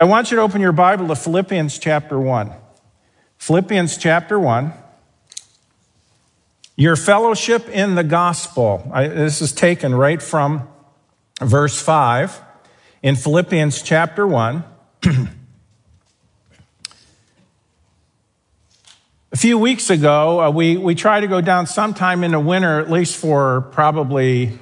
I want you to open your Bible to Philippians chapter 1. Philippians chapter 1. Your fellowship in the gospel. I, this is taken right from verse 5 in Philippians chapter 1. A few weeks ago, uh, we, we tried to go down sometime in the winter, at least for probably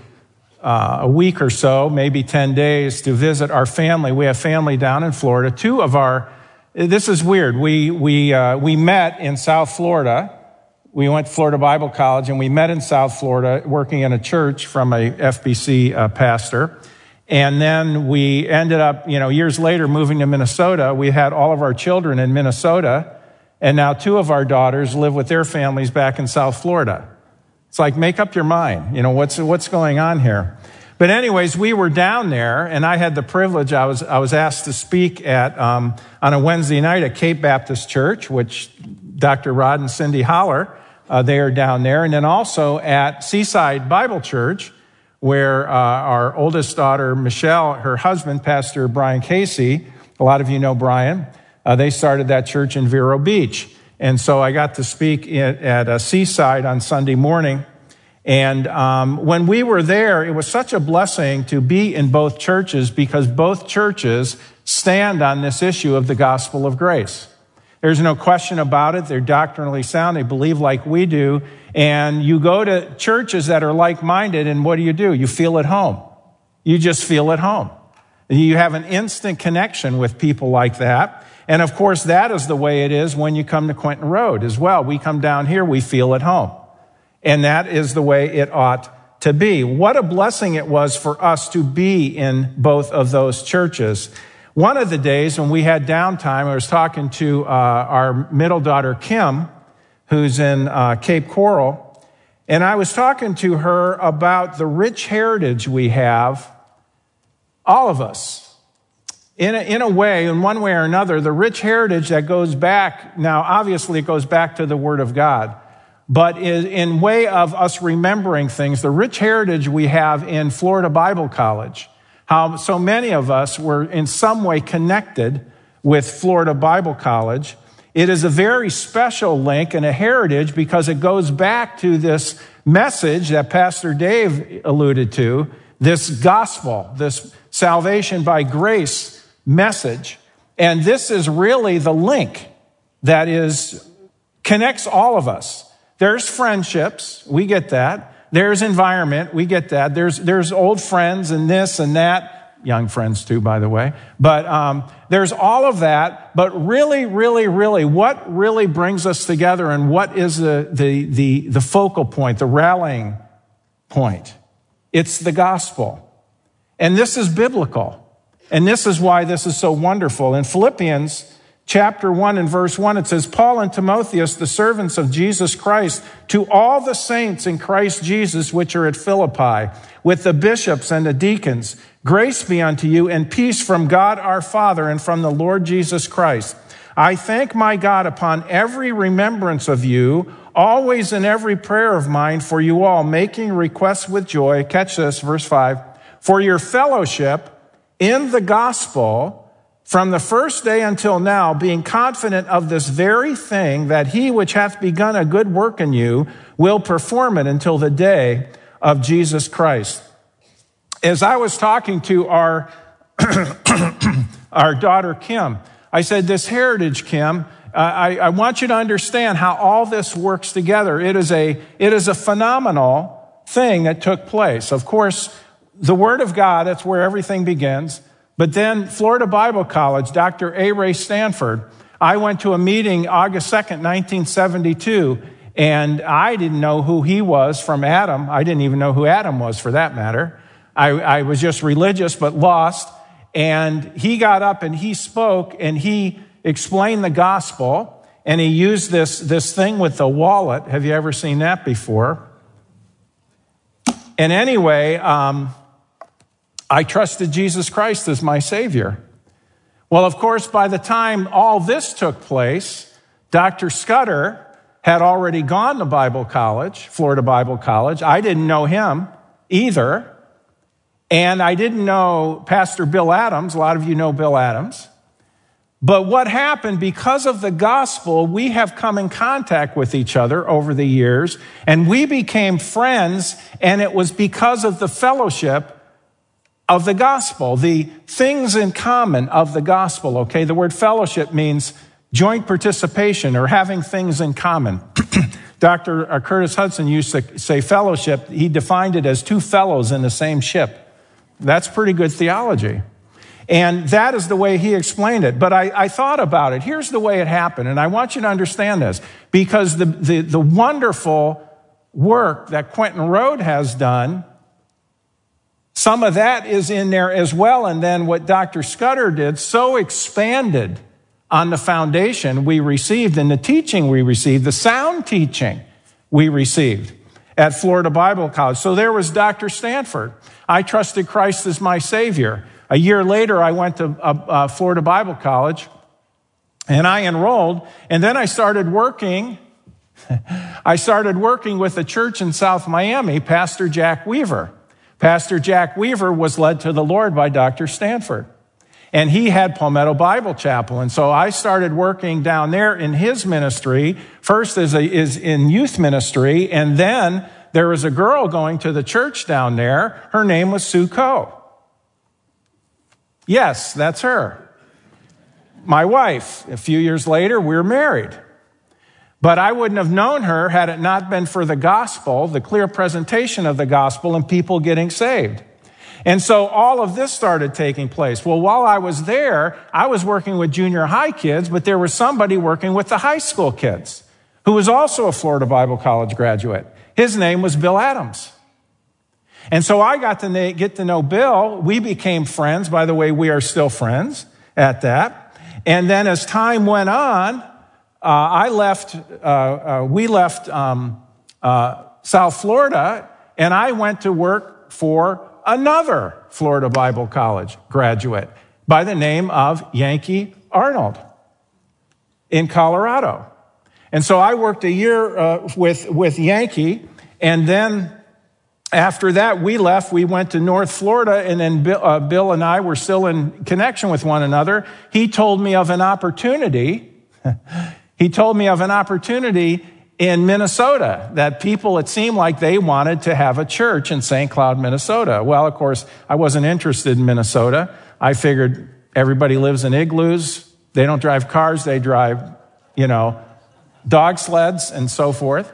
uh, a week or so, maybe 10 days, to visit our family. We have family down in Florida. Two of our, this is weird. We, we, uh, we met in South Florida. We went to Florida Bible College and we met in South Florida working in a church from a FBC uh, pastor. And then we ended up, you know, years later moving to Minnesota. We had all of our children in Minnesota and now two of our daughters live with their families back in South Florida. It's like, make up your mind. You know, what's, what's going on here? But anyways, we were down there and I had the privilege, I was, I was asked to speak at, um, on a Wednesday night at Cape Baptist Church, which Dr. Rod and Cindy Holler, uh, they are down there. And then also at Seaside Bible Church, where uh, our oldest daughter, Michelle, her husband, Pastor Brian Casey, a lot of you know Brian, uh, they started that church in Vero Beach. And so I got to speak at, a seaside on Sunday morning. And um, when we were there, it was such a blessing to be in both churches because both churches stand on this issue of the gospel of grace. There's no question about it. They're doctrinally sound. They believe like we do. And you go to churches that are like minded, and what do you do? You feel at home. You just feel at home. You have an instant connection with people like that. And of course, that is the way it is when you come to Quentin Road as well. We come down here, we feel at home. And that is the way it ought to be. What a blessing it was for us to be in both of those churches. One of the days when we had downtime, I was talking to uh, our middle daughter, Kim, who's in uh, Cape Coral, and I was talking to her about the rich heritage we have, all of us, in a, in a way, in one way or another, the rich heritage that goes back, now obviously it goes back to the Word of God, but in, in way of us remembering things, the rich heritage we have in Florida Bible College, how so many of us were in some way connected with Florida Bible College. It is a very special link and a heritage because it goes back to this message that Pastor Dave alluded to, this gospel, this salvation by grace message. And this is really the link that is connects all of us. There's friendships, we get that. There's environment, we get that. There's there's old friends and this and that, young friends too, by the way. But um, there's all of that. But really, really, really, what really brings us together, and what is the the the, the focal point, the rallying point? It's the gospel, and this is biblical. And this is why this is so wonderful. In Philippians chapter 1 and verse 1, it says, Paul and Timotheus, the servants of Jesus Christ, to all the saints in Christ Jesus which are at Philippi, with the bishops and the deacons, grace be unto you and peace from God our Father and from the Lord Jesus Christ. I thank my God upon every remembrance of you, always in every prayer of mine for you all, making requests with joy. Catch this, verse 5. For your fellowship in the gospel from the first day until now, being confident of this very thing, that he which hath begun a good work in you will perform it until the day of Jesus Christ. As I was talking to our, our daughter Kim, I said, This heritage, Kim, uh, I, I want you to understand how all this works together. It is a, it is a phenomenal thing that took place. Of course, the Word of God, that's where everything begins. But then Florida Bible College, Dr. A. Ray Stanford, I went to a meeting August 2nd, 1972, and I didn't know who he was from Adam. I didn't even know who Adam was for that matter. I, I was just religious but lost. And he got up and he spoke and he explained the gospel and he used this, this thing with the wallet. Have you ever seen that before? And anyway, um, I trusted Jesus Christ as my Savior. Well, of course, by the time all this took place, Dr. Scudder had already gone to Bible college, Florida Bible College. I didn't know him either. And I didn't know Pastor Bill Adams. A lot of you know Bill Adams. But what happened because of the gospel, we have come in contact with each other over the years and we became friends. And it was because of the fellowship of the gospel, the things in common of the gospel. Okay. The word fellowship means joint participation or having things in common. Dr. Uh, Curtis Hutson used to say fellowship. He defined it as two fellows in the same ship. That's pretty good theology. And that is the way he explained it. But I, I, thought about it. Here's the way it happened. And I want you to understand this because the, the, the wonderful work that Quentin Road has done, some of that is in there as well. And then what Dr. Scudder did so expanded on the foundation we received and the teaching we received, the sound teaching we received at Florida Bible College. So there was Dr. Stanford. I trusted Christ as my Savior. A year later, I went to uh, uh, Florida Bible College and I enrolled, and then I started working. I started working with a church in South Miami, Pastor Jack Weaver. Pastor Jack Weaver was led to the Lord by Dr. Stanford. And he had Palmetto Bible Chapel. And so I started working down there in his ministry, first as a, is in youth ministry, and then there was a girl going to the church down there. Her name was Sue Coe. Yes, that's her. My wife. A few years later, we we're married. But I wouldn't have known her had it not been for the gospel, the clear presentation of the gospel, and people getting saved. And so all of this started taking place. Well, while I was there, I was working with junior high kids, but there was somebody working with the high school kids who was also a Florida Bible College graduate. His name was Bill Adams. And so I got to get to know Bill. We became friends. By the way, we are still friends at that. And then as time went on, uh, I left, uh, uh, we left um, uh, South Florida, and I went to work for another Florida Bible College graduate by the name of Yankee Arnold in Colorado. And so I worked a year uh, with, with Yankee, and then after that, we left. We went to North Florida, and then Bill, uh, Bill, and I were still in connection with one another. He told me of an opportunity. he told me of an opportunity in Minnesota that people, it seemed like they wanted to have a church in St. Cloud, Minnesota. Well, of course, I wasn't interested in Minnesota. I figured everybody lives in igloos. They don't drive cars, they drive, you know, dog sleds and so forth.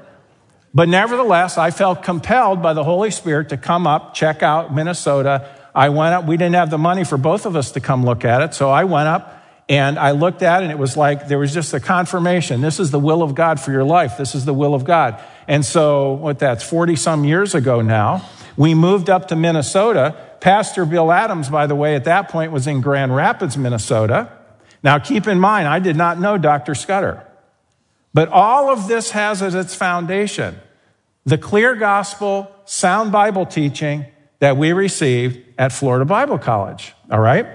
But nevertheless, I felt compelled by the Holy Spirit to come up, check out Minnesota. I went up. We didn't have the money for both of us to come look at it. So I went up and I looked at it and it was like there was just a confirmation. This is the will of God for your life. This is the will of God. And so, what that's 40 some years ago now, we moved up to Minnesota. Pastor Bill Adams, by the way, at that point was in Grand Rapids, Minnesota. Now, keep in mind, I did not know Dr. Scudder. But all of this has as its foundation the clear gospel, sound Bible teaching that we received at Florida Bible College. All right?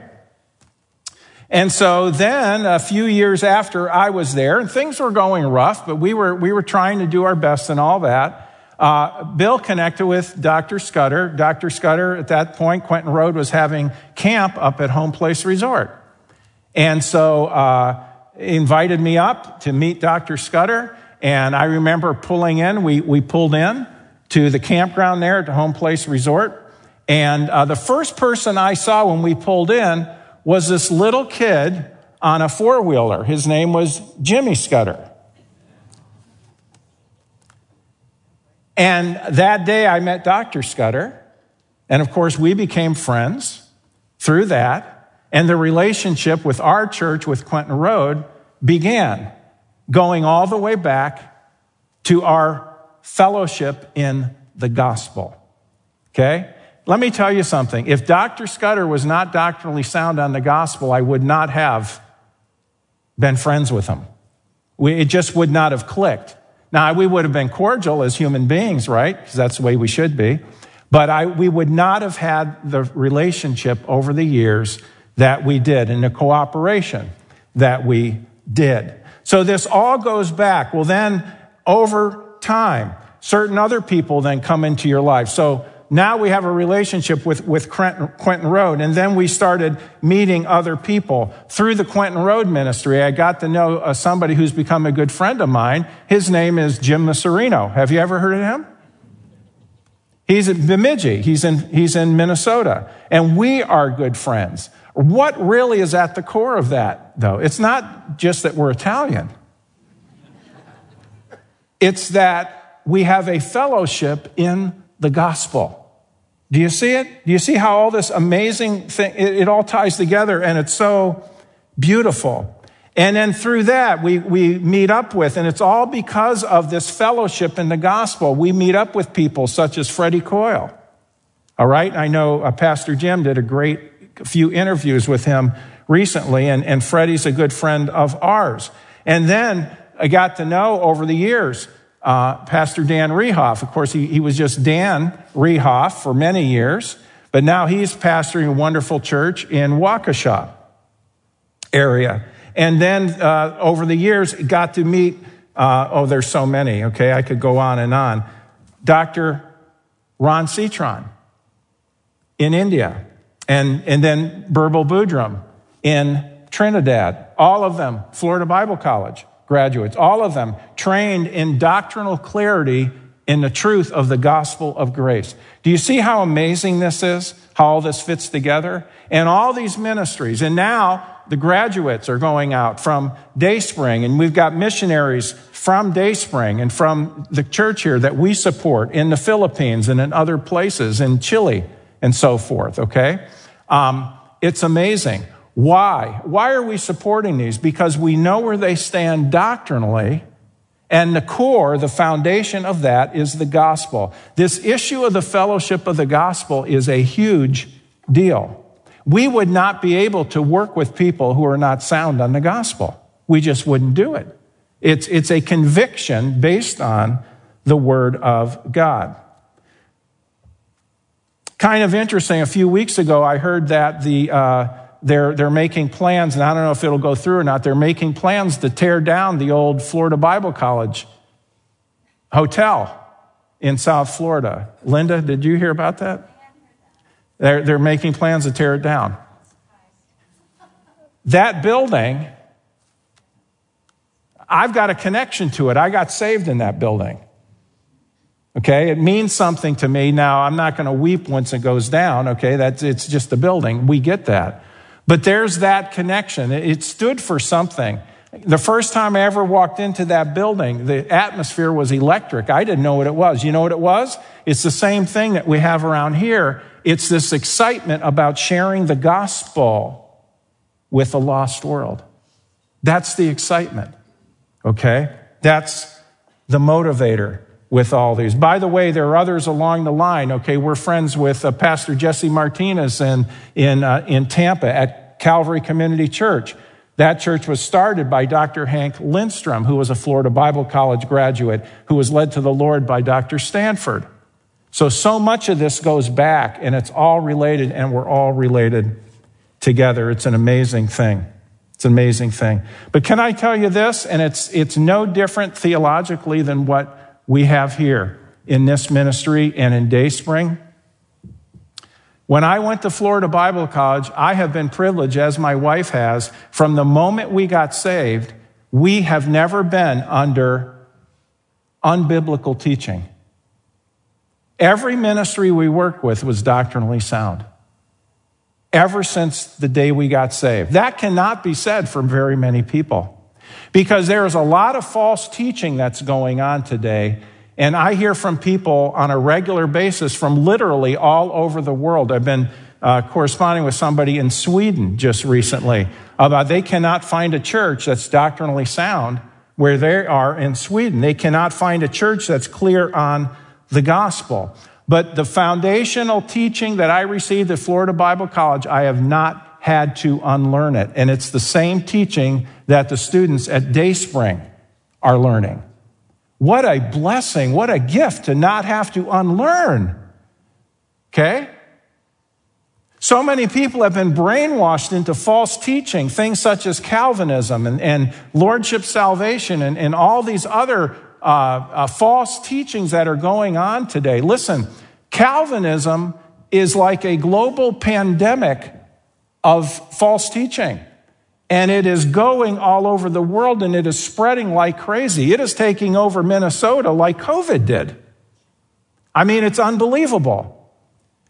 And so then a few years after I was there, and things were going rough, but we were, we were trying to do our best and all that. Uh, Bill connected with Dr. Scudder. Dr. Scudder, at that point, Quentin Road was having camp up at Home Place Resort. And so, uh, invited me up to meet Dr. Scudder. And I remember pulling in, we, we pulled in to the campground there at the Home Place Resort. And uh, the first person I saw when we pulled in was this little kid on a four wheeler. His name was Jimmy Scudder. And that day I met Dr. Scudder. And of course, we became friends through that. And the relationship with our church, with Quentin Road, began going all the way back to our fellowship in the gospel. Okay? Let me tell you something. If Dr. Scudder was not doctrinally sound on the gospel, I would not have been friends with him. We, it just would not have clicked. Now, we would have been cordial as human beings, right? Because that's the way we should be. But I, we would not have had the relationship over the years that we did and the cooperation that we did. So this all goes back. Well, then over time, certain other people then come into your life. So now we have a relationship with, with Quentin Road. And then we started meeting other people. Through the Quentin Road ministry, I got to know uh, somebody who's become a good friend of mine. His name is Jim Masurino. Have you ever heard of him? He's in Bemidji. He's in, he's in Minnesota. And we are good friends. What really is at the core of that, though? It's not just that we're Italian. It's that we have a fellowship in the gospel. Do you see it? Do you see how all this amazing thing, it, it, all ties together and it's so beautiful. And then through that, we, we meet up with, and it's all because of this fellowship in the gospel. We meet up with people such as Freddie Coyle. All right. I know uh, Pastor Jim did a great few interviews with him recently, and, and Freddie's a good friend of ours. And then I got to know over the years uh, Pastor Dan Rehoff. Of course, he, he was just Dan Rehoff for many years, but now he's pastoring a wonderful church in Waukesha area. And then uh, over the years, got to meet, uh, oh, there's so many, okay, I could go on and on. Dr. Ron Citron in India, and, and then Birbal Boodram in Trinidad, all of them, Florida Bible College graduates, all of them trained in doctrinal clarity in the truth of the gospel of grace. Do you see how amazing this is? How all this fits together? And all these ministries. And now the graduates are going out from Dayspring, and we've got missionaries from Dayspring and from the church here that we support in the Philippines and in other places, in Chile and so forth, okay? Um, it's amazing. Why? Why are we supporting these? Because we know where they stand doctrinally, and the core, the foundation of that is the gospel. This issue of the fellowship of the gospel is a huge deal. We would not be able to work with people who are not sound on the gospel. We just wouldn't do it. It's, it's a conviction based on the word of God. Kind of interesting, a few weeks ago, I heard that the, uh, they're, they're making plans, and I don't know if it'll go through or not, they're making plans to tear down the old Florida Bible College hotel in South Florida. Linda, did you hear about that? They're, they're making plans to tear it down. That building, I've got a connection to it. I got saved in that building. Okay, it means something to me. Now, I'm not going to weep once it goes down. Okay, that's it's just the building. We get that. But there's that connection. It stood for something. The first time I ever walked into that building, the atmosphere was electric. I didn't know what it was. You know what it was? It's the same thing that we have around here. It's this excitement about sharing the gospel with a lost world. That's the excitement. Okay? That's the motivator with all these. By the way, there are others along the line. Okay, we're friends with uh, Pastor Jesse Martinez in, in, uh, in Tampa at Calvary Community Church. That church was started by Dr. Hank Lindstrom, who was a Florida Bible College graduate, who was led to the Lord by Dr. Stanford. So, so much of this goes back, and it's all related, and we're all related together. It's an amazing thing. It's an amazing thing. But can I tell you this? And it's, it's no different theologically than what we have here in this ministry and in Dayspring. When I went to Florida Bible College, I have been privileged, as my wife has, from the moment we got saved, we have never been under unbiblical teaching. Every ministry we worked with was doctrinally sound. Ever since the day we got saved. That cannot be said for very many people. Because there is a lot of false teaching that's going on today. And I hear from people on a regular basis from literally all over the world. I've been uh, corresponding with somebody in Sweden just recently about they cannot find a church that's doctrinally sound where they are in Sweden. They cannot find a church that's clear on the gospel. But the foundational teaching that I received at Florida Bible College, I have not had to unlearn it. And it's the same teaching that the students at Dayspring are learning. What a blessing, what a gift to not have to unlearn. Okay? So many people have been brainwashed into false teaching, things such as Calvinism and, and Lordship salvation and, and all these other uh, uh, false teachings that are going on today. Listen, Calvinism is like a global pandemic of false teaching. And it is going all over the world and it is spreading like crazy. It is taking over Minnesota like COVID did. I mean, it's unbelievable.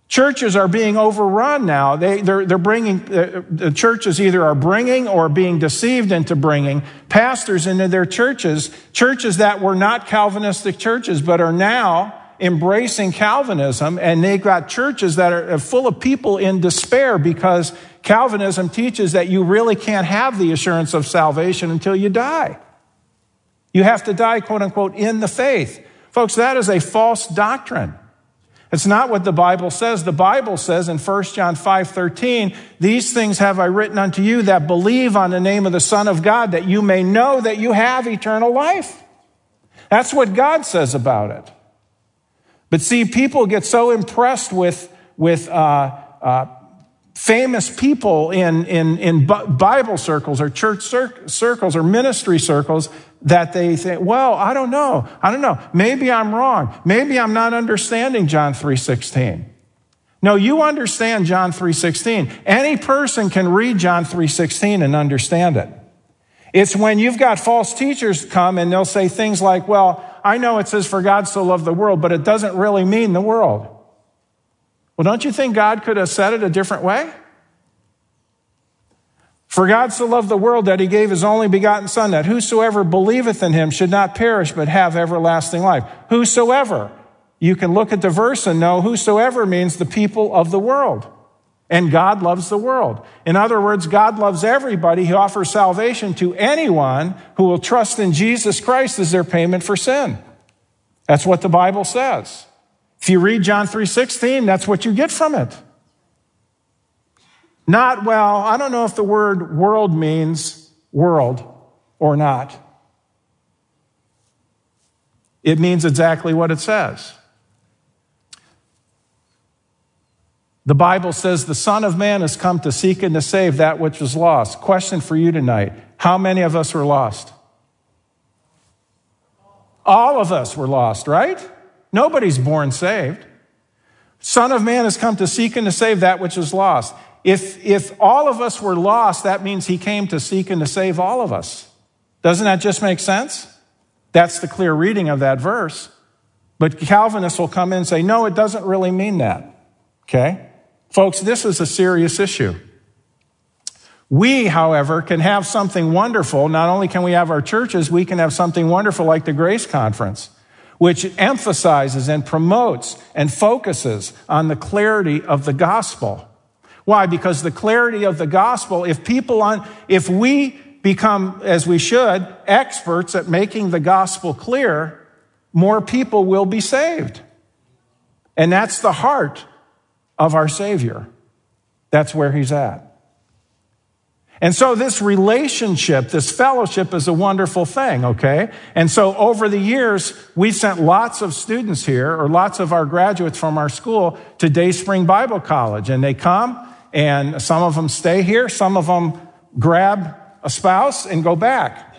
Churches are being overrun now. They, they're, they're bringing, uh, the churches either are bringing or being deceived into bringing pastors into their churches, churches that were not Calvinistic churches, but are now embracing Calvinism. And they've got churches that are full of people in despair because Calvinism teaches that you really can't have the assurance of salvation until you die. You have to die, quote unquote, in the faith. Folks, that is a false doctrine. It's not what the Bible says. The Bible says in 1 John 5 13, these things have I written unto you that believe on the name of the Son of God, that you may know that you have eternal life. That's what God says about it. But see, people get so impressed with, with uh, uh, famous people in, in, in Bible circles or church circles or ministry circles that they think, well, I don't know. I don't know. Maybe I'm wrong. Maybe I'm not understanding John 3.16. No, you understand John 3.16. Any person can read John 3.16 and understand it. It's when you've got false teachers come and they'll say things like, well, I know it says for God so loved the world, but it doesn't really mean the world. Well, don't you think God could have said it a different way? For God so loved the world that he gave his only begotten Son, that whosoever believeth in him should not perish, but have everlasting life. Whosoever. You can look at the verse and know whosoever means the people of the world. And God loves the world. In other words, God loves everybody. He offers salvation to anyone who will trust in Jesus Christ as their payment for sin. That's what the Bible says. If you read John 3:16, that's what you get from it. Not, well, I don't know if the word world means world or not. It means exactly what it says. The Bible says the Son of Man has come to seek and to save that which was lost. Question for you tonight How many of us were lost? All of us were lost, right? Nobody's born saved. Son of Man has come to seek and to save that which is lost. If, if all of us were lost, that means he came to seek and to save all of us. Doesn't that just make sense? That's the clear reading of that verse. But Calvinists will come in and say, no, it doesn't really mean that. Okay? Folks, this is a serious issue. We, however, can have something wonderful. Not only can we have our churches, we can have something wonderful like the Grace Conference which emphasizes and promotes and focuses on the clarity of the gospel. Why? Because the clarity of the gospel, if people on, if we become, as we should, experts at making the gospel clear, more people will be saved. And that's the heart of our Savior. That's where He's at. And so this relationship, this fellowship is a wonderful thing, okay? And so over the years, we've sent lots of students here, or lots of our graduates from our school to Dayspring Bible College. And they come, and some of them stay here, some of them grab a spouse and go back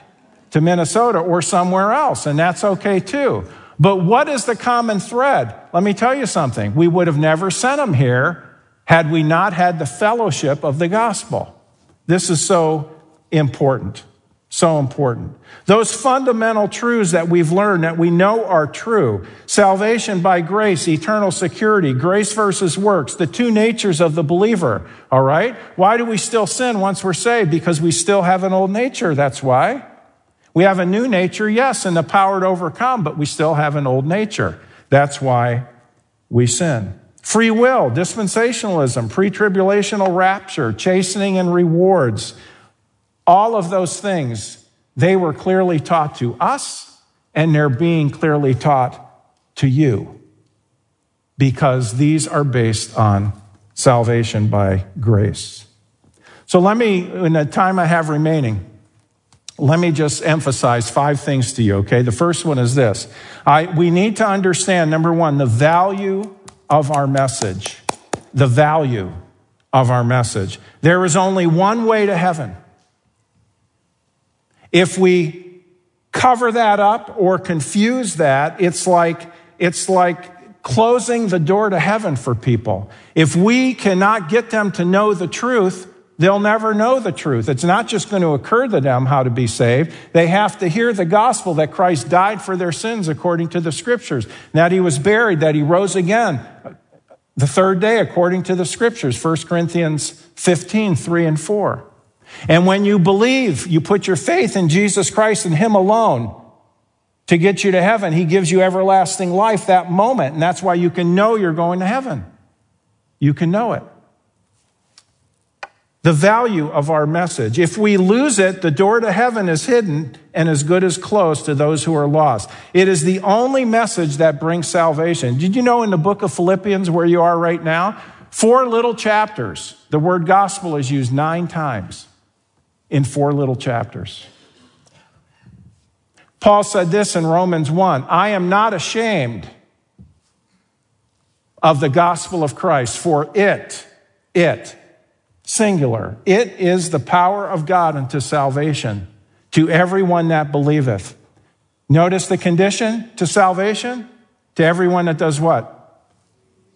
to Minnesota or somewhere else, and that's okay too. But what is the common thread? Let me tell you something. We would have never sent them here had we not had the fellowship of the gospel. This is so important. So important. Those fundamental truths that we've learned that we know are true salvation by grace, eternal security, grace versus works, the two natures of the believer. All right? Why do we still sin once we're saved? Because we still have an old nature. That's why. We have a new nature, yes, and the power to overcome, but we still have an old nature. That's why we sin. Free will, dispensationalism, pre tribulational rapture, chastening and rewards, all of those things, they were clearly taught to us, and they're being clearly taught to you because these are based on salvation by grace. So let me, in the time I have remaining, let me just emphasize five things to you, okay? The first one is this. I, we need to understand, number one, the value of our message, the value of our message. There is only one way to heaven. If we cover that up or confuse that, it's like, it's like closing the door to heaven for people. If we cannot get them to know the truth, they'll never know the truth. It's not just going to occur to them how to be saved. They have to hear the gospel that Christ died for their sins according to the scriptures, that he was buried, that he rose again the third day according to the scriptures, 1 Corinthians 15, 3 and 4. And when you believe, you put your faith in Jesus Christ and him alone to get you to heaven. He gives you everlasting life that moment. And that's why you can know you're going to heaven. You can know it. The value of our message. If we lose it, the door to heaven is hidden and as good as closed to those who are lost. It is the only message that brings salvation. Did you know in the book of Philippians, where you are right now, four little chapters, the word gospel is used nine times in four little chapters. Paul said this in Romans 1 I am not ashamed of the gospel of Christ, for it, it, singular, it is the power of God unto salvation to everyone that believeth. Notice the condition to salvation? To everyone that does what?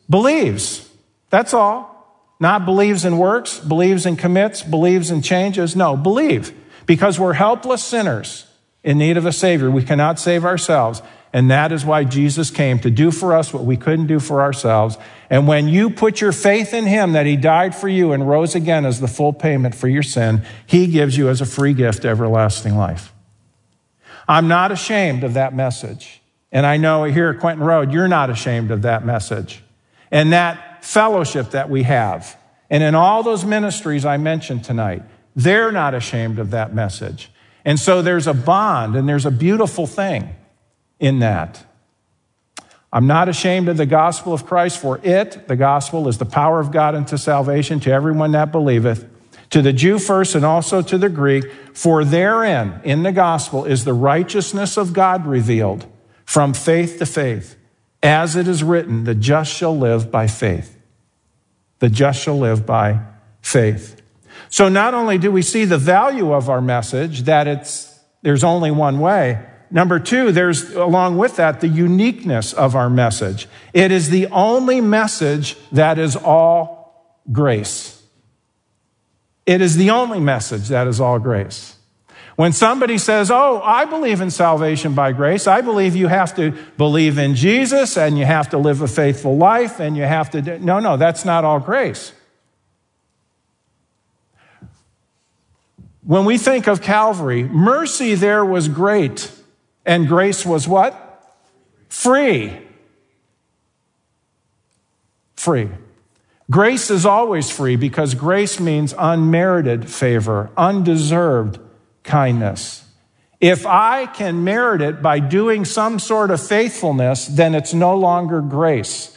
Believes. That's all. Not believes in works, believes in commits, believes in changes. No, believe. Because we're helpless sinners in need of a Savior. We cannot save ourselves. And that is why Jesus came to do for us what we couldn't do for ourselves. And when you put your faith in Him that He died for you and rose again as the full payment for your sin, He gives you as a free gift everlasting life. I'm not ashamed of that message. And I know here at Quentin Road, you're not ashamed of that message. And that fellowship that we have. And in all those ministries I mentioned tonight, they're not ashamed of that message. And so there's a bond and there's a beautiful thing in that. I'm not ashamed of the gospel of Christ, for it, the gospel, is the power of God unto salvation to everyone that believeth, to the Jew first and also to the Greek, for therein, in the gospel, is the righteousness of God revealed from faith to faith. As it is written, the just shall live by faith. The just shall live by faith. So not only do we see the value of our message, that it's, there's only one way. Number two, there's along with that the uniqueness of our message. It is the only message that is all grace. It is the only message that is all grace. When somebody says, Oh, I believe in salvation by grace, I believe you have to believe in Jesus and you have to live a faithful life and you have to. No, no, that's not all grace. When we think of Calvary, mercy there was great, and grace was what? Free. Free. Grace is always free because grace means unmerited favor, undeserved kindness. If I can merit it by doing some sort of faithfulness, then it's no longer grace.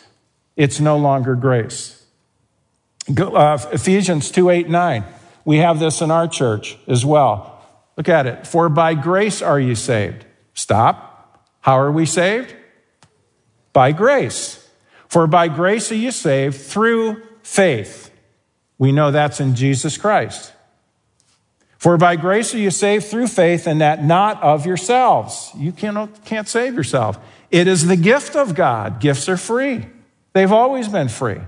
It's no longer grace. Uh, Ephesians 2 8 9. We have this in our church as well. Look at it. For by grace are you saved. Stop. How are we saved? By grace. For by grace are you saved through faith. We know that's in Jesus Christ. For by grace are you saved through faith, and that not of yourselves. You can't, can't save yourself. It is the gift of God. Gifts are free, they've always been free.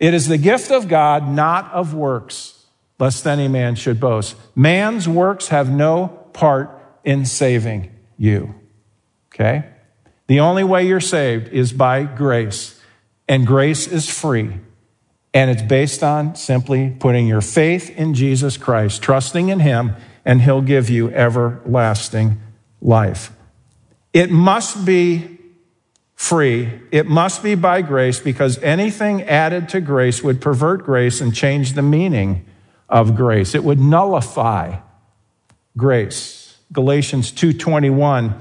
It is the gift of God, not of works, lest any man should boast. Man's works have no part in saving you. Okay? The only way you're saved is by grace, and grace is free. And it's based on simply putting your faith in Jesus Christ, trusting in Him, and He'll give you everlasting life. It must be free. It must be by grace because anything added to grace would pervert grace and change the meaning of grace. It would nullify grace. Galatians 2:21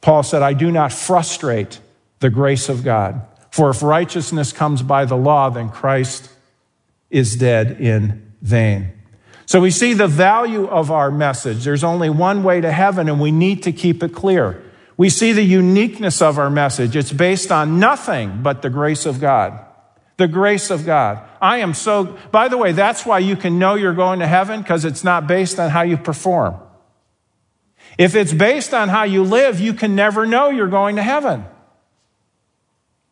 Paul said, "I do not frustrate the grace of God. For if righteousness comes by the law, then Christ is dead in vain." So we see the value of our message. There's only one way to heaven and we need to keep it clear. We see the uniqueness of our message. It's based on nothing but the grace of God. The grace of God. I am so, by the way, that's why you can know you're going to heaven because it's not based on how you perform. If it's based on how you live, you can never know you're going to heaven.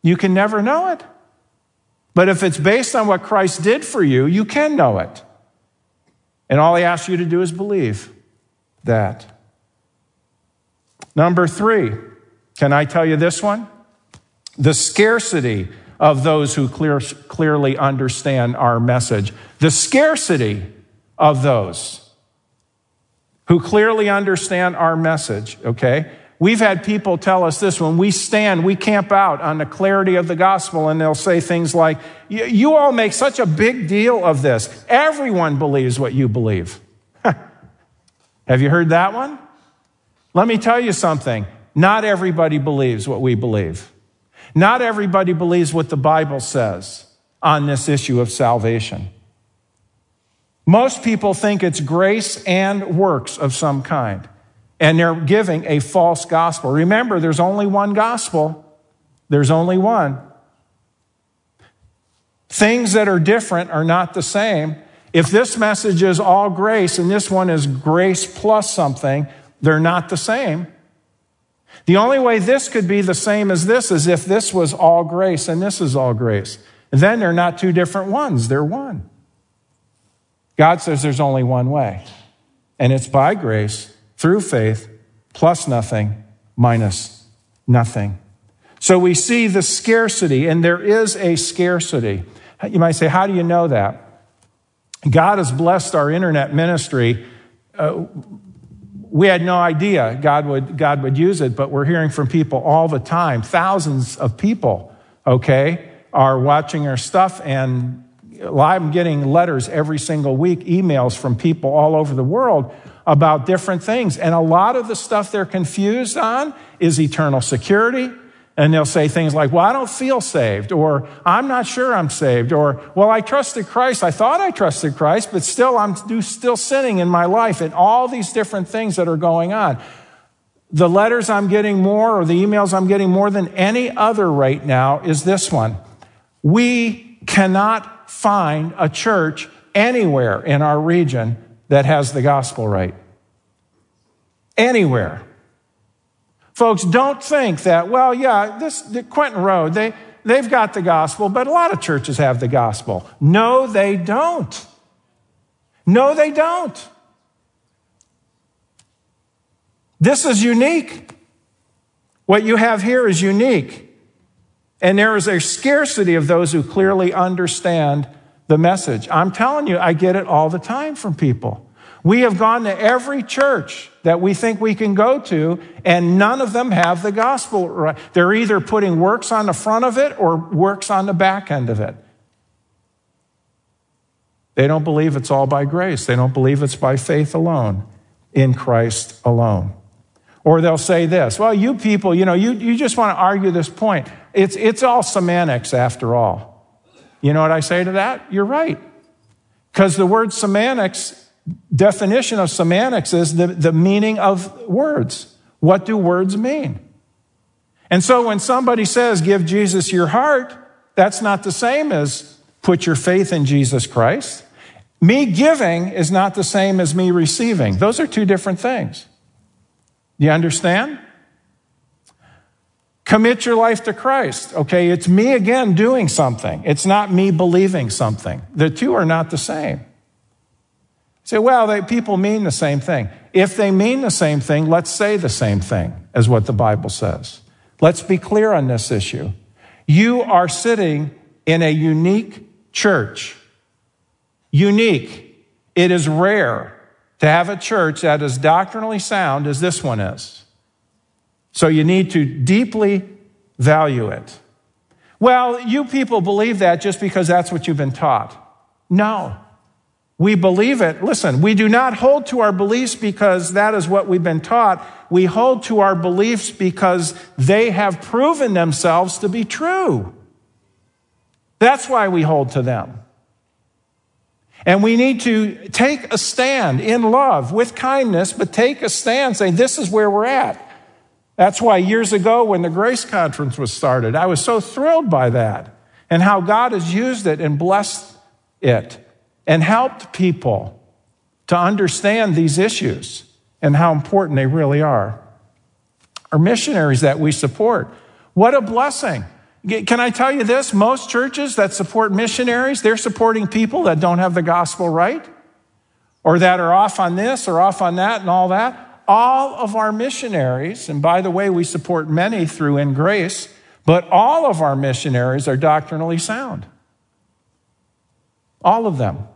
You can never know it. But if it's based on what Christ did for you, you can know it. And all he asks you to do is believe that. Number three, can I tell you this one? The scarcity of those who clear, clearly understand our message. The scarcity of those who clearly understand our message, okay? We've had people tell us this when we stand, we camp out on the clarity of the gospel, and they'll say things like, You all make such a big deal of this. Everyone believes what you believe. Have you heard that one? Let me tell you something. Not everybody believes what we believe. Not everybody believes what the Bible says on this issue of salvation. Most people think it's grace and works of some kind and they're giving a false gospel. Remember, there's only one gospel, there's only one. Things that are different are not the same. If this message is all grace and this one is grace plus something, they're not the same. The only way this could be the same as this is if this was all grace and this is all grace. And then they're not two different ones, they're one. God says there's only one way, and it's by grace through faith, plus nothing, minus nothing. So we see the scarcity, and there is a scarcity. You might say, How do you know that? God has blessed our internet ministry. Uh, we had no idea God would, God would use it, but we're hearing from people all the time. Thousands of people, okay, are watching our stuff, and I'm getting letters every single week, emails from people all over the world about different things. And a lot of the stuff they're confused on is eternal security. And they'll say things like, Well, I don't feel saved, or I'm not sure I'm saved, or Well, I trusted Christ. I thought I trusted Christ, but still I'm still sinning in my life, and all these different things that are going on. The letters I'm getting more, or the emails I'm getting more than any other right now, is this one. We cannot find a church anywhere in our region that has the gospel right. Anywhere. Folks, don't think that, well, yeah, this the Quentin Road, they, they've got the gospel, but a lot of churches have the gospel. No, they don't. No, they don't. This is unique. What you have here is unique. And there is a scarcity of those who clearly understand the message. I'm telling you, I get it all the time from people. We have gone to every church that we think we can go to, and none of them have the gospel right. They're either putting works on the front of it or works on the back end of it. They don't believe it's all by grace. They don't believe it's by faith alone, in Christ alone. Or they'll say this, well, you people, you know, you, you just want to argue this point. It's, it's all semantics after all. You know what I say to that? You're right. Because the word semantics, definition of semantics is the, the meaning of words. What do words mean? And so when somebody says, give Jesus your heart, that's not the same as put your faith in Jesus Christ. Me giving is not the same as me receiving. Those are two different things. You understand? Commit your life to Christ. Okay, it's me again doing something. It's not me believing something. The two are not the same. say, well, they, people mean the same thing. If they mean the same thing, let's say the same thing as what the Bible says. Let's be clear on this issue. You are sitting in a unique church. Unique. It is rare to have a church that is doctrinally sound as this one is. So you need to deeply value it. Well, you people believe that just because that's what you've been taught. No. We believe it. Listen, we do not hold to our beliefs because that is what we've been taught. We hold to our beliefs because they have proven themselves to be true. That's why we hold to them. And we need to take a stand in love with kindness, but take a stand saying, this is where we're at. That's why years ago, when the Grace Conference was started, I was so thrilled by that and how God has used it and blessed it and helped people to understand these issues and how important they really are. Our missionaries that we support, what a blessing. Can I tell you this? Most churches that support missionaries, they're supporting people that don't have the gospel right or that are off on this or off on that and all that. All of our missionaries, and by the way, we support many through In Grace, but all of our missionaries are doctrinally sound. All of them.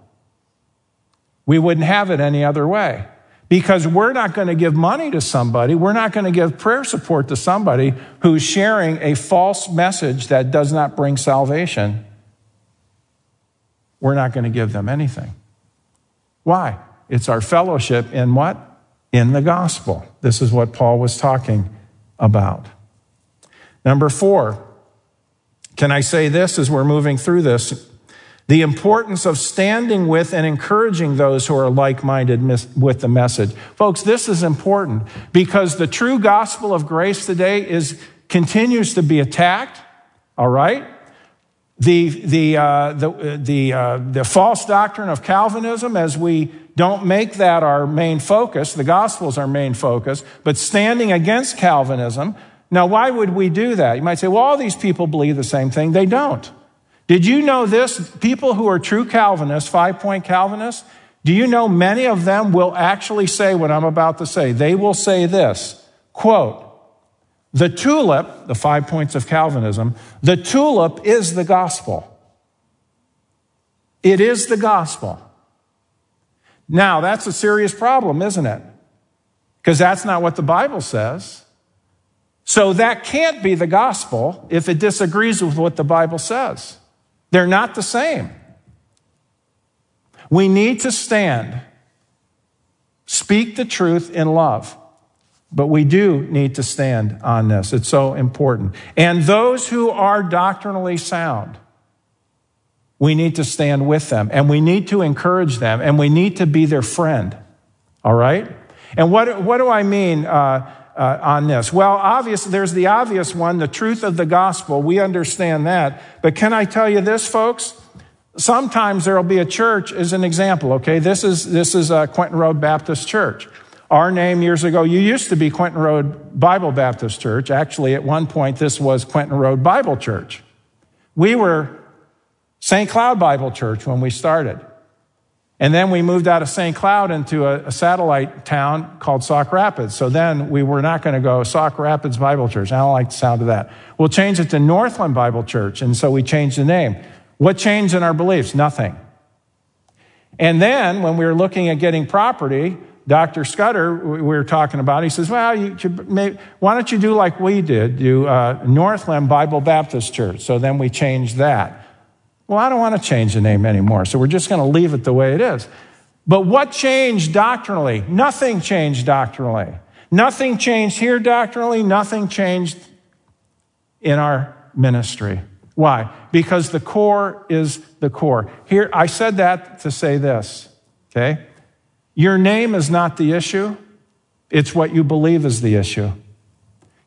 We wouldn't have it any other way because we're not going to give money to somebody, we're not going to give prayer support to somebody who's sharing a false message that does not bring salvation. We're not going to give them anything. Why? It's our fellowship in what? In the gospel. This is what Paul was talking about. Number four, can I say this as we're moving through this? The importance of standing with and encouraging those who are like minded with the message. Folks, this is important because the true gospel of grace today is, continues to be attacked, all right? The, the, uh, the, the, uh, the false doctrine of Calvinism, as we don't make that our main focus, the gospel is our main focus, but standing against Calvinism. Now, why would we do that? You might say, well, all these people believe the same thing. They don't. Did you know this? People who are true Calvinists, five point Calvinists, do you know many of them will actually say what I'm about to say? They will say this quote, the tulip, the five points of Calvinism, the tulip is the gospel. It is the gospel. Now, that's a serious problem, isn't it? Because that's not what the Bible says. So that can't be the gospel if it disagrees with what the Bible says. They're not the same. We need to stand, speak the truth in love. But we do need to stand on this. It's so important. And those who are doctrinally sound, we need to stand with them and we need to encourage them and we need to be their friend. All right? And what, what do I mean? Uh, uh, on this? Well, obviously, there's the obvious one, the truth of the gospel. We understand that. But can I tell you this, folks? Sometimes there'll be a church as an example, okay? This is, this is uh, Quentin Road Baptist Church. Our name years ago, you used to be Quentin Road Bible Baptist Church. Actually, at one point, this was Quentin Road Bible Church. We were St. Cloud Bible Church when we started. And then we moved out of St. Cloud into a, a, satellite town called Sauk Rapids. So then we were not going to go Sauk Rapids Bible Church. I don't like the sound of that. We'll change it to Northland Bible Church. And so we changed the name. What changed in our beliefs? Nothing. And then when we were looking at getting property, Dr. Scudder, we were talking about, he says, well, you why don't you do like we did, do uh, Northland Bible Baptist Church? So then we changed that. Well, I don't want to change the name anymore, so we're just going to leave it the way it is. But what changed doctrinally? Nothing changed doctrinally. Nothing changed here doctrinally, nothing changed in our ministry. Why? Because the core is the core. Here, I said that to say this, okay? Your name is not the issue, it's what you believe is the issue,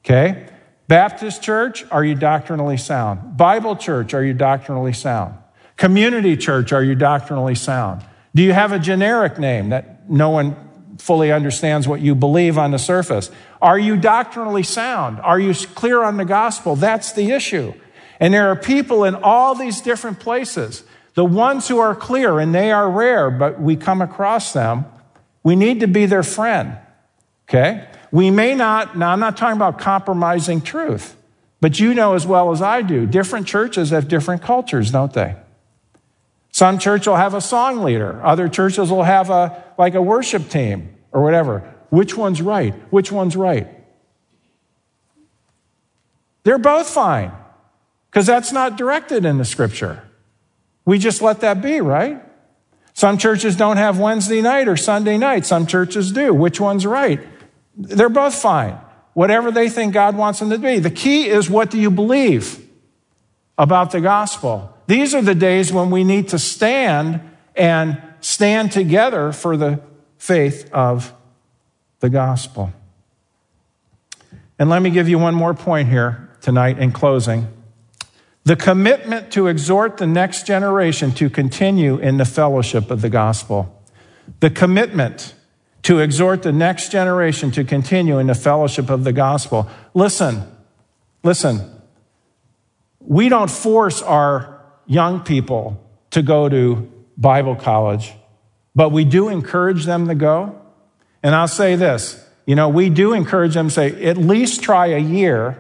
okay? Baptist church, are you doctrinally sound? Bible church, are you doctrinally sound? Community church, are you doctrinally sound? Do you have a generic name that no one fully understands what you believe on the surface? Are you doctrinally sound? Are you clear on the gospel? That's the issue. And there are people in all these different places. The ones who are clear, and they are rare, but we come across them, we need to be their friend. Okay? We may not, now I'm not talking about compromising truth, but you know as well as I do, different churches have different cultures, don't they? Some church will have a song leader. Other churches will have a, like a worship team or whatever. Which one's right? Which one's right? They're both fine because that's not directed in the scripture. We just let that be, right? Some churches don't have Wednesday night or Sunday night. Some churches do. Which one's right? They're both fine. Whatever they think God wants them to be. The key is what do you believe about the gospel? These are the days when we need to stand and stand together for the faith of the gospel. And let me give you one more point here tonight in closing. The commitment to exhort the next generation to continue in the fellowship of the gospel. The commitment to exhort the next generation to continue in the fellowship of the gospel. Listen, listen. we don't force our young people to go to Bible college, but we do encourage them to go. And I'll say this you know, we do encourage them to say, at least try a year.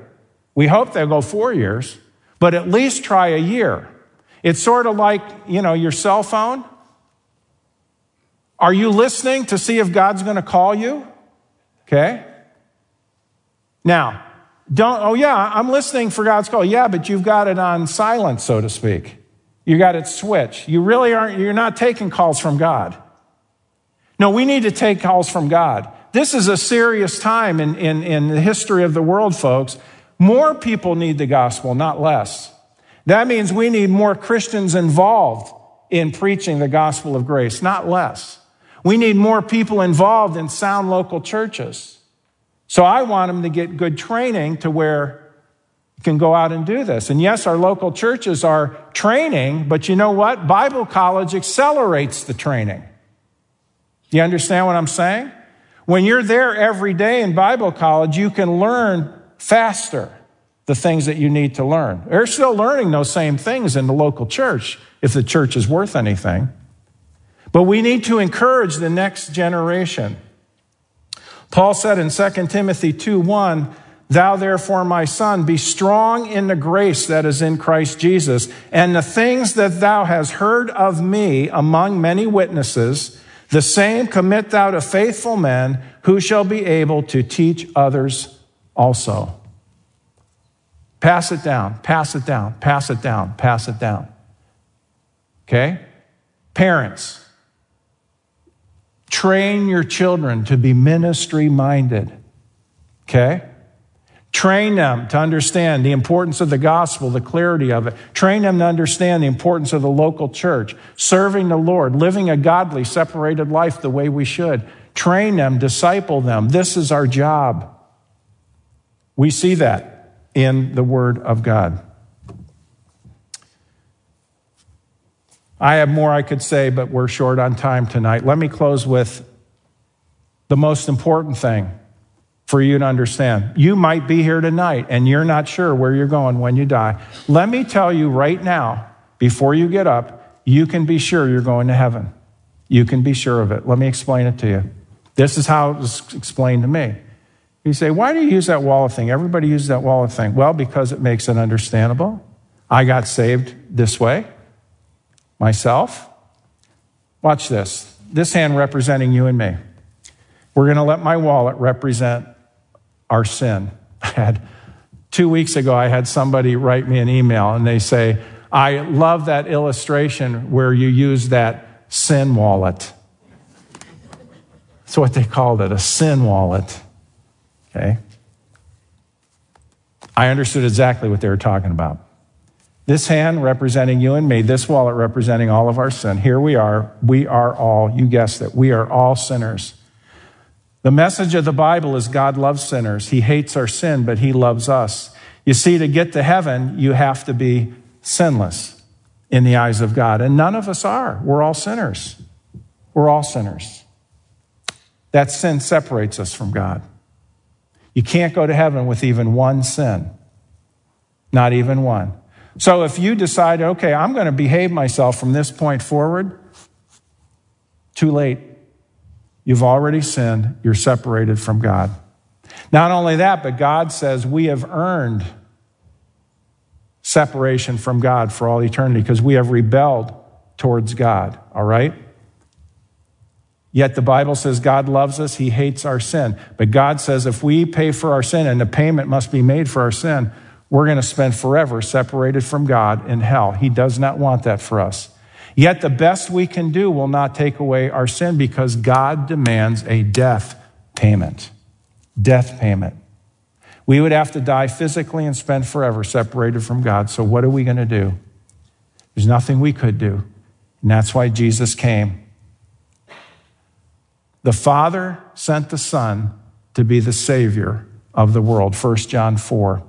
We hope they'll go four years, but at least try a year. It's sort of like, you know, your cell phone. Are you listening to see if God's going to call you? Okay. Now, don't, oh yeah, I'm listening for God's call. Yeah, but you've got it on silent, so to speak. You got it switched. You really aren't, you're not taking calls from God. No, we need to take calls from God. This is a serious time in, in, in the history of the world, folks. More people need the gospel, not less. That means we need more Christians involved in preaching the gospel of grace, not less. We need more people involved in sound local churches. So I want them to get good training to where you can go out and do this. And yes, our local churches are training, but you know what? Bible college accelerates the training. Do you understand what I'm saying? When you're there every day in Bible college, you can learn faster the things that you need to learn. They're still learning those same things in the local church if the church is worth anything. But we need to encourage the next generation. Paul said in 2 Timothy 2 1, Thou therefore, my son, be strong in the grace that is in Christ Jesus, and the things that thou hast heard of me among many witnesses, the same commit thou to faithful men who shall be able to teach others also. Pass it down, pass it down, pass it down, pass it down. Okay? Parents, train your children to be ministry minded. Okay? Train them to understand the importance of the gospel, the clarity of it. Train them to understand the importance of the local church, serving the Lord, living a godly, separated life the way we should. Train them, disciple them. This is our job. We see that in the Word of God. I have more I could say, but we're short on time tonight. Let me close with the most important thing for you to understand. You might be here tonight and you're not sure where you're going when you die. Let me tell you right now, before you get up, you can be sure you're going to heaven. You can be sure of it. Let me explain it to you. This is how it was explained to me. You say, why do you use that wallet thing? Everybody uses that wallet thing. Well, because it makes it understandable. I got saved this way, myself. Watch this. This hand representing you and me. We're going to let my wallet represent our sin. I had two weeks ago, I had somebody write me an email and they say, I love that illustration where you use that sin wallet. That's what they called it, a sin wallet. Okay? I understood exactly what they were talking about. This hand representing you and me, this wallet representing all of our sin. Here we are. We are all, you guessed it, we are all sinners. The message of the Bible is God loves sinners. He hates our sin, but He loves us. You see, to get to heaven, you have to be sinless in the eyes of God. And none of us are. We're all sinners. We're all sinners. That sin separates us from God. You can't go to heaven with even one sin, not even one. So if you decide, okay, I'm going to behave myself from this point forward, too late. You've already sinned. You're separated from God. Not only that, but God says we have earned separation from God for all eternity because we have rebelled towards God. All right? Yet the Bible says God loves us, He hates our sin. But God says if we pay for our sin, and the payment must be made for our sin, we're going to spend forever separated from God in hell. He does not want that for us. Yet the best we can do will not take away our sin because God demands a death payment. Death payment. We would have to die physically and spend forever separated from God. So, what are we going to do? There's nothing we could do. And that's why Jesus came. The Father sent the Son to be the Savior of the world. 1 John 4.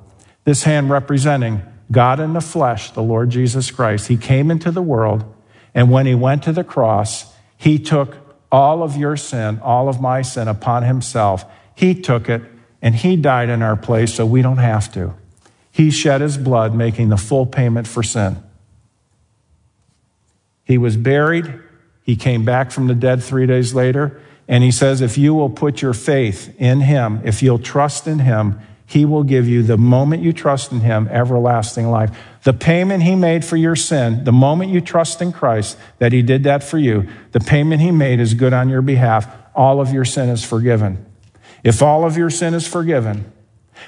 This hand representing God in the flesh, the Lord Jesus Christ. He came into the world and when he went to the cross, he took all of your sin, all of my sin upon himself. He took it and he died in our place so we don't have to. He shed his blood, making the full payment for sin. He was buried. He came back from the dead three days later. And he says, if you will put your faith in him, if you'll trust in him, he will give you the moment you trust in him everlasting life. The payment he made for your sin, the moment you trust in Christ that he did that for you, the payment he made is good on your behalf. All of your sin is forgiven. If all of your sin is forgiven,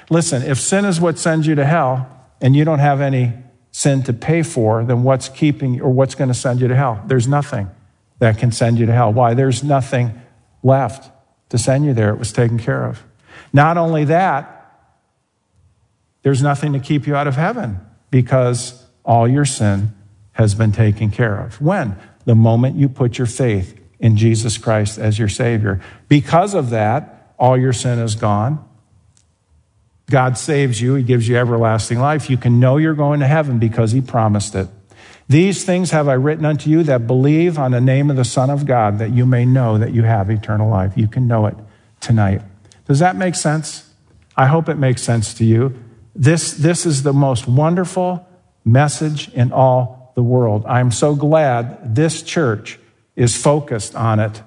listen, if sin is what sends you to hell and you don't have any sin to pay for, then what's keeping or what's going to send you to hell? There's nothing that can send you to hell. Why? There's nothing left to send you there. It was taken care of. Not only that, there's nothing to keep you out of heaven because all your sin has been taken care of. When? The moment you put your faith in Jesus Christ as your Savior. Because of that, all your sin is gone. God saves you, He gives you everlasting life. You can know you're going to heaven because He promised it. These things have I written unto you that believe on the name of the Son of God, that you may know that you have eternal life. You can know it tonight. Does that make sense? I hope it makes sense to you. This, this is the most wonderful message in all the world. I'm so glad this church is focused on it,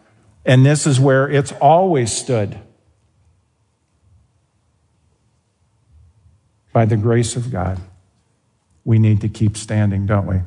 and this is where it's always stood. By the grace of God, we need to keep standing, don't we?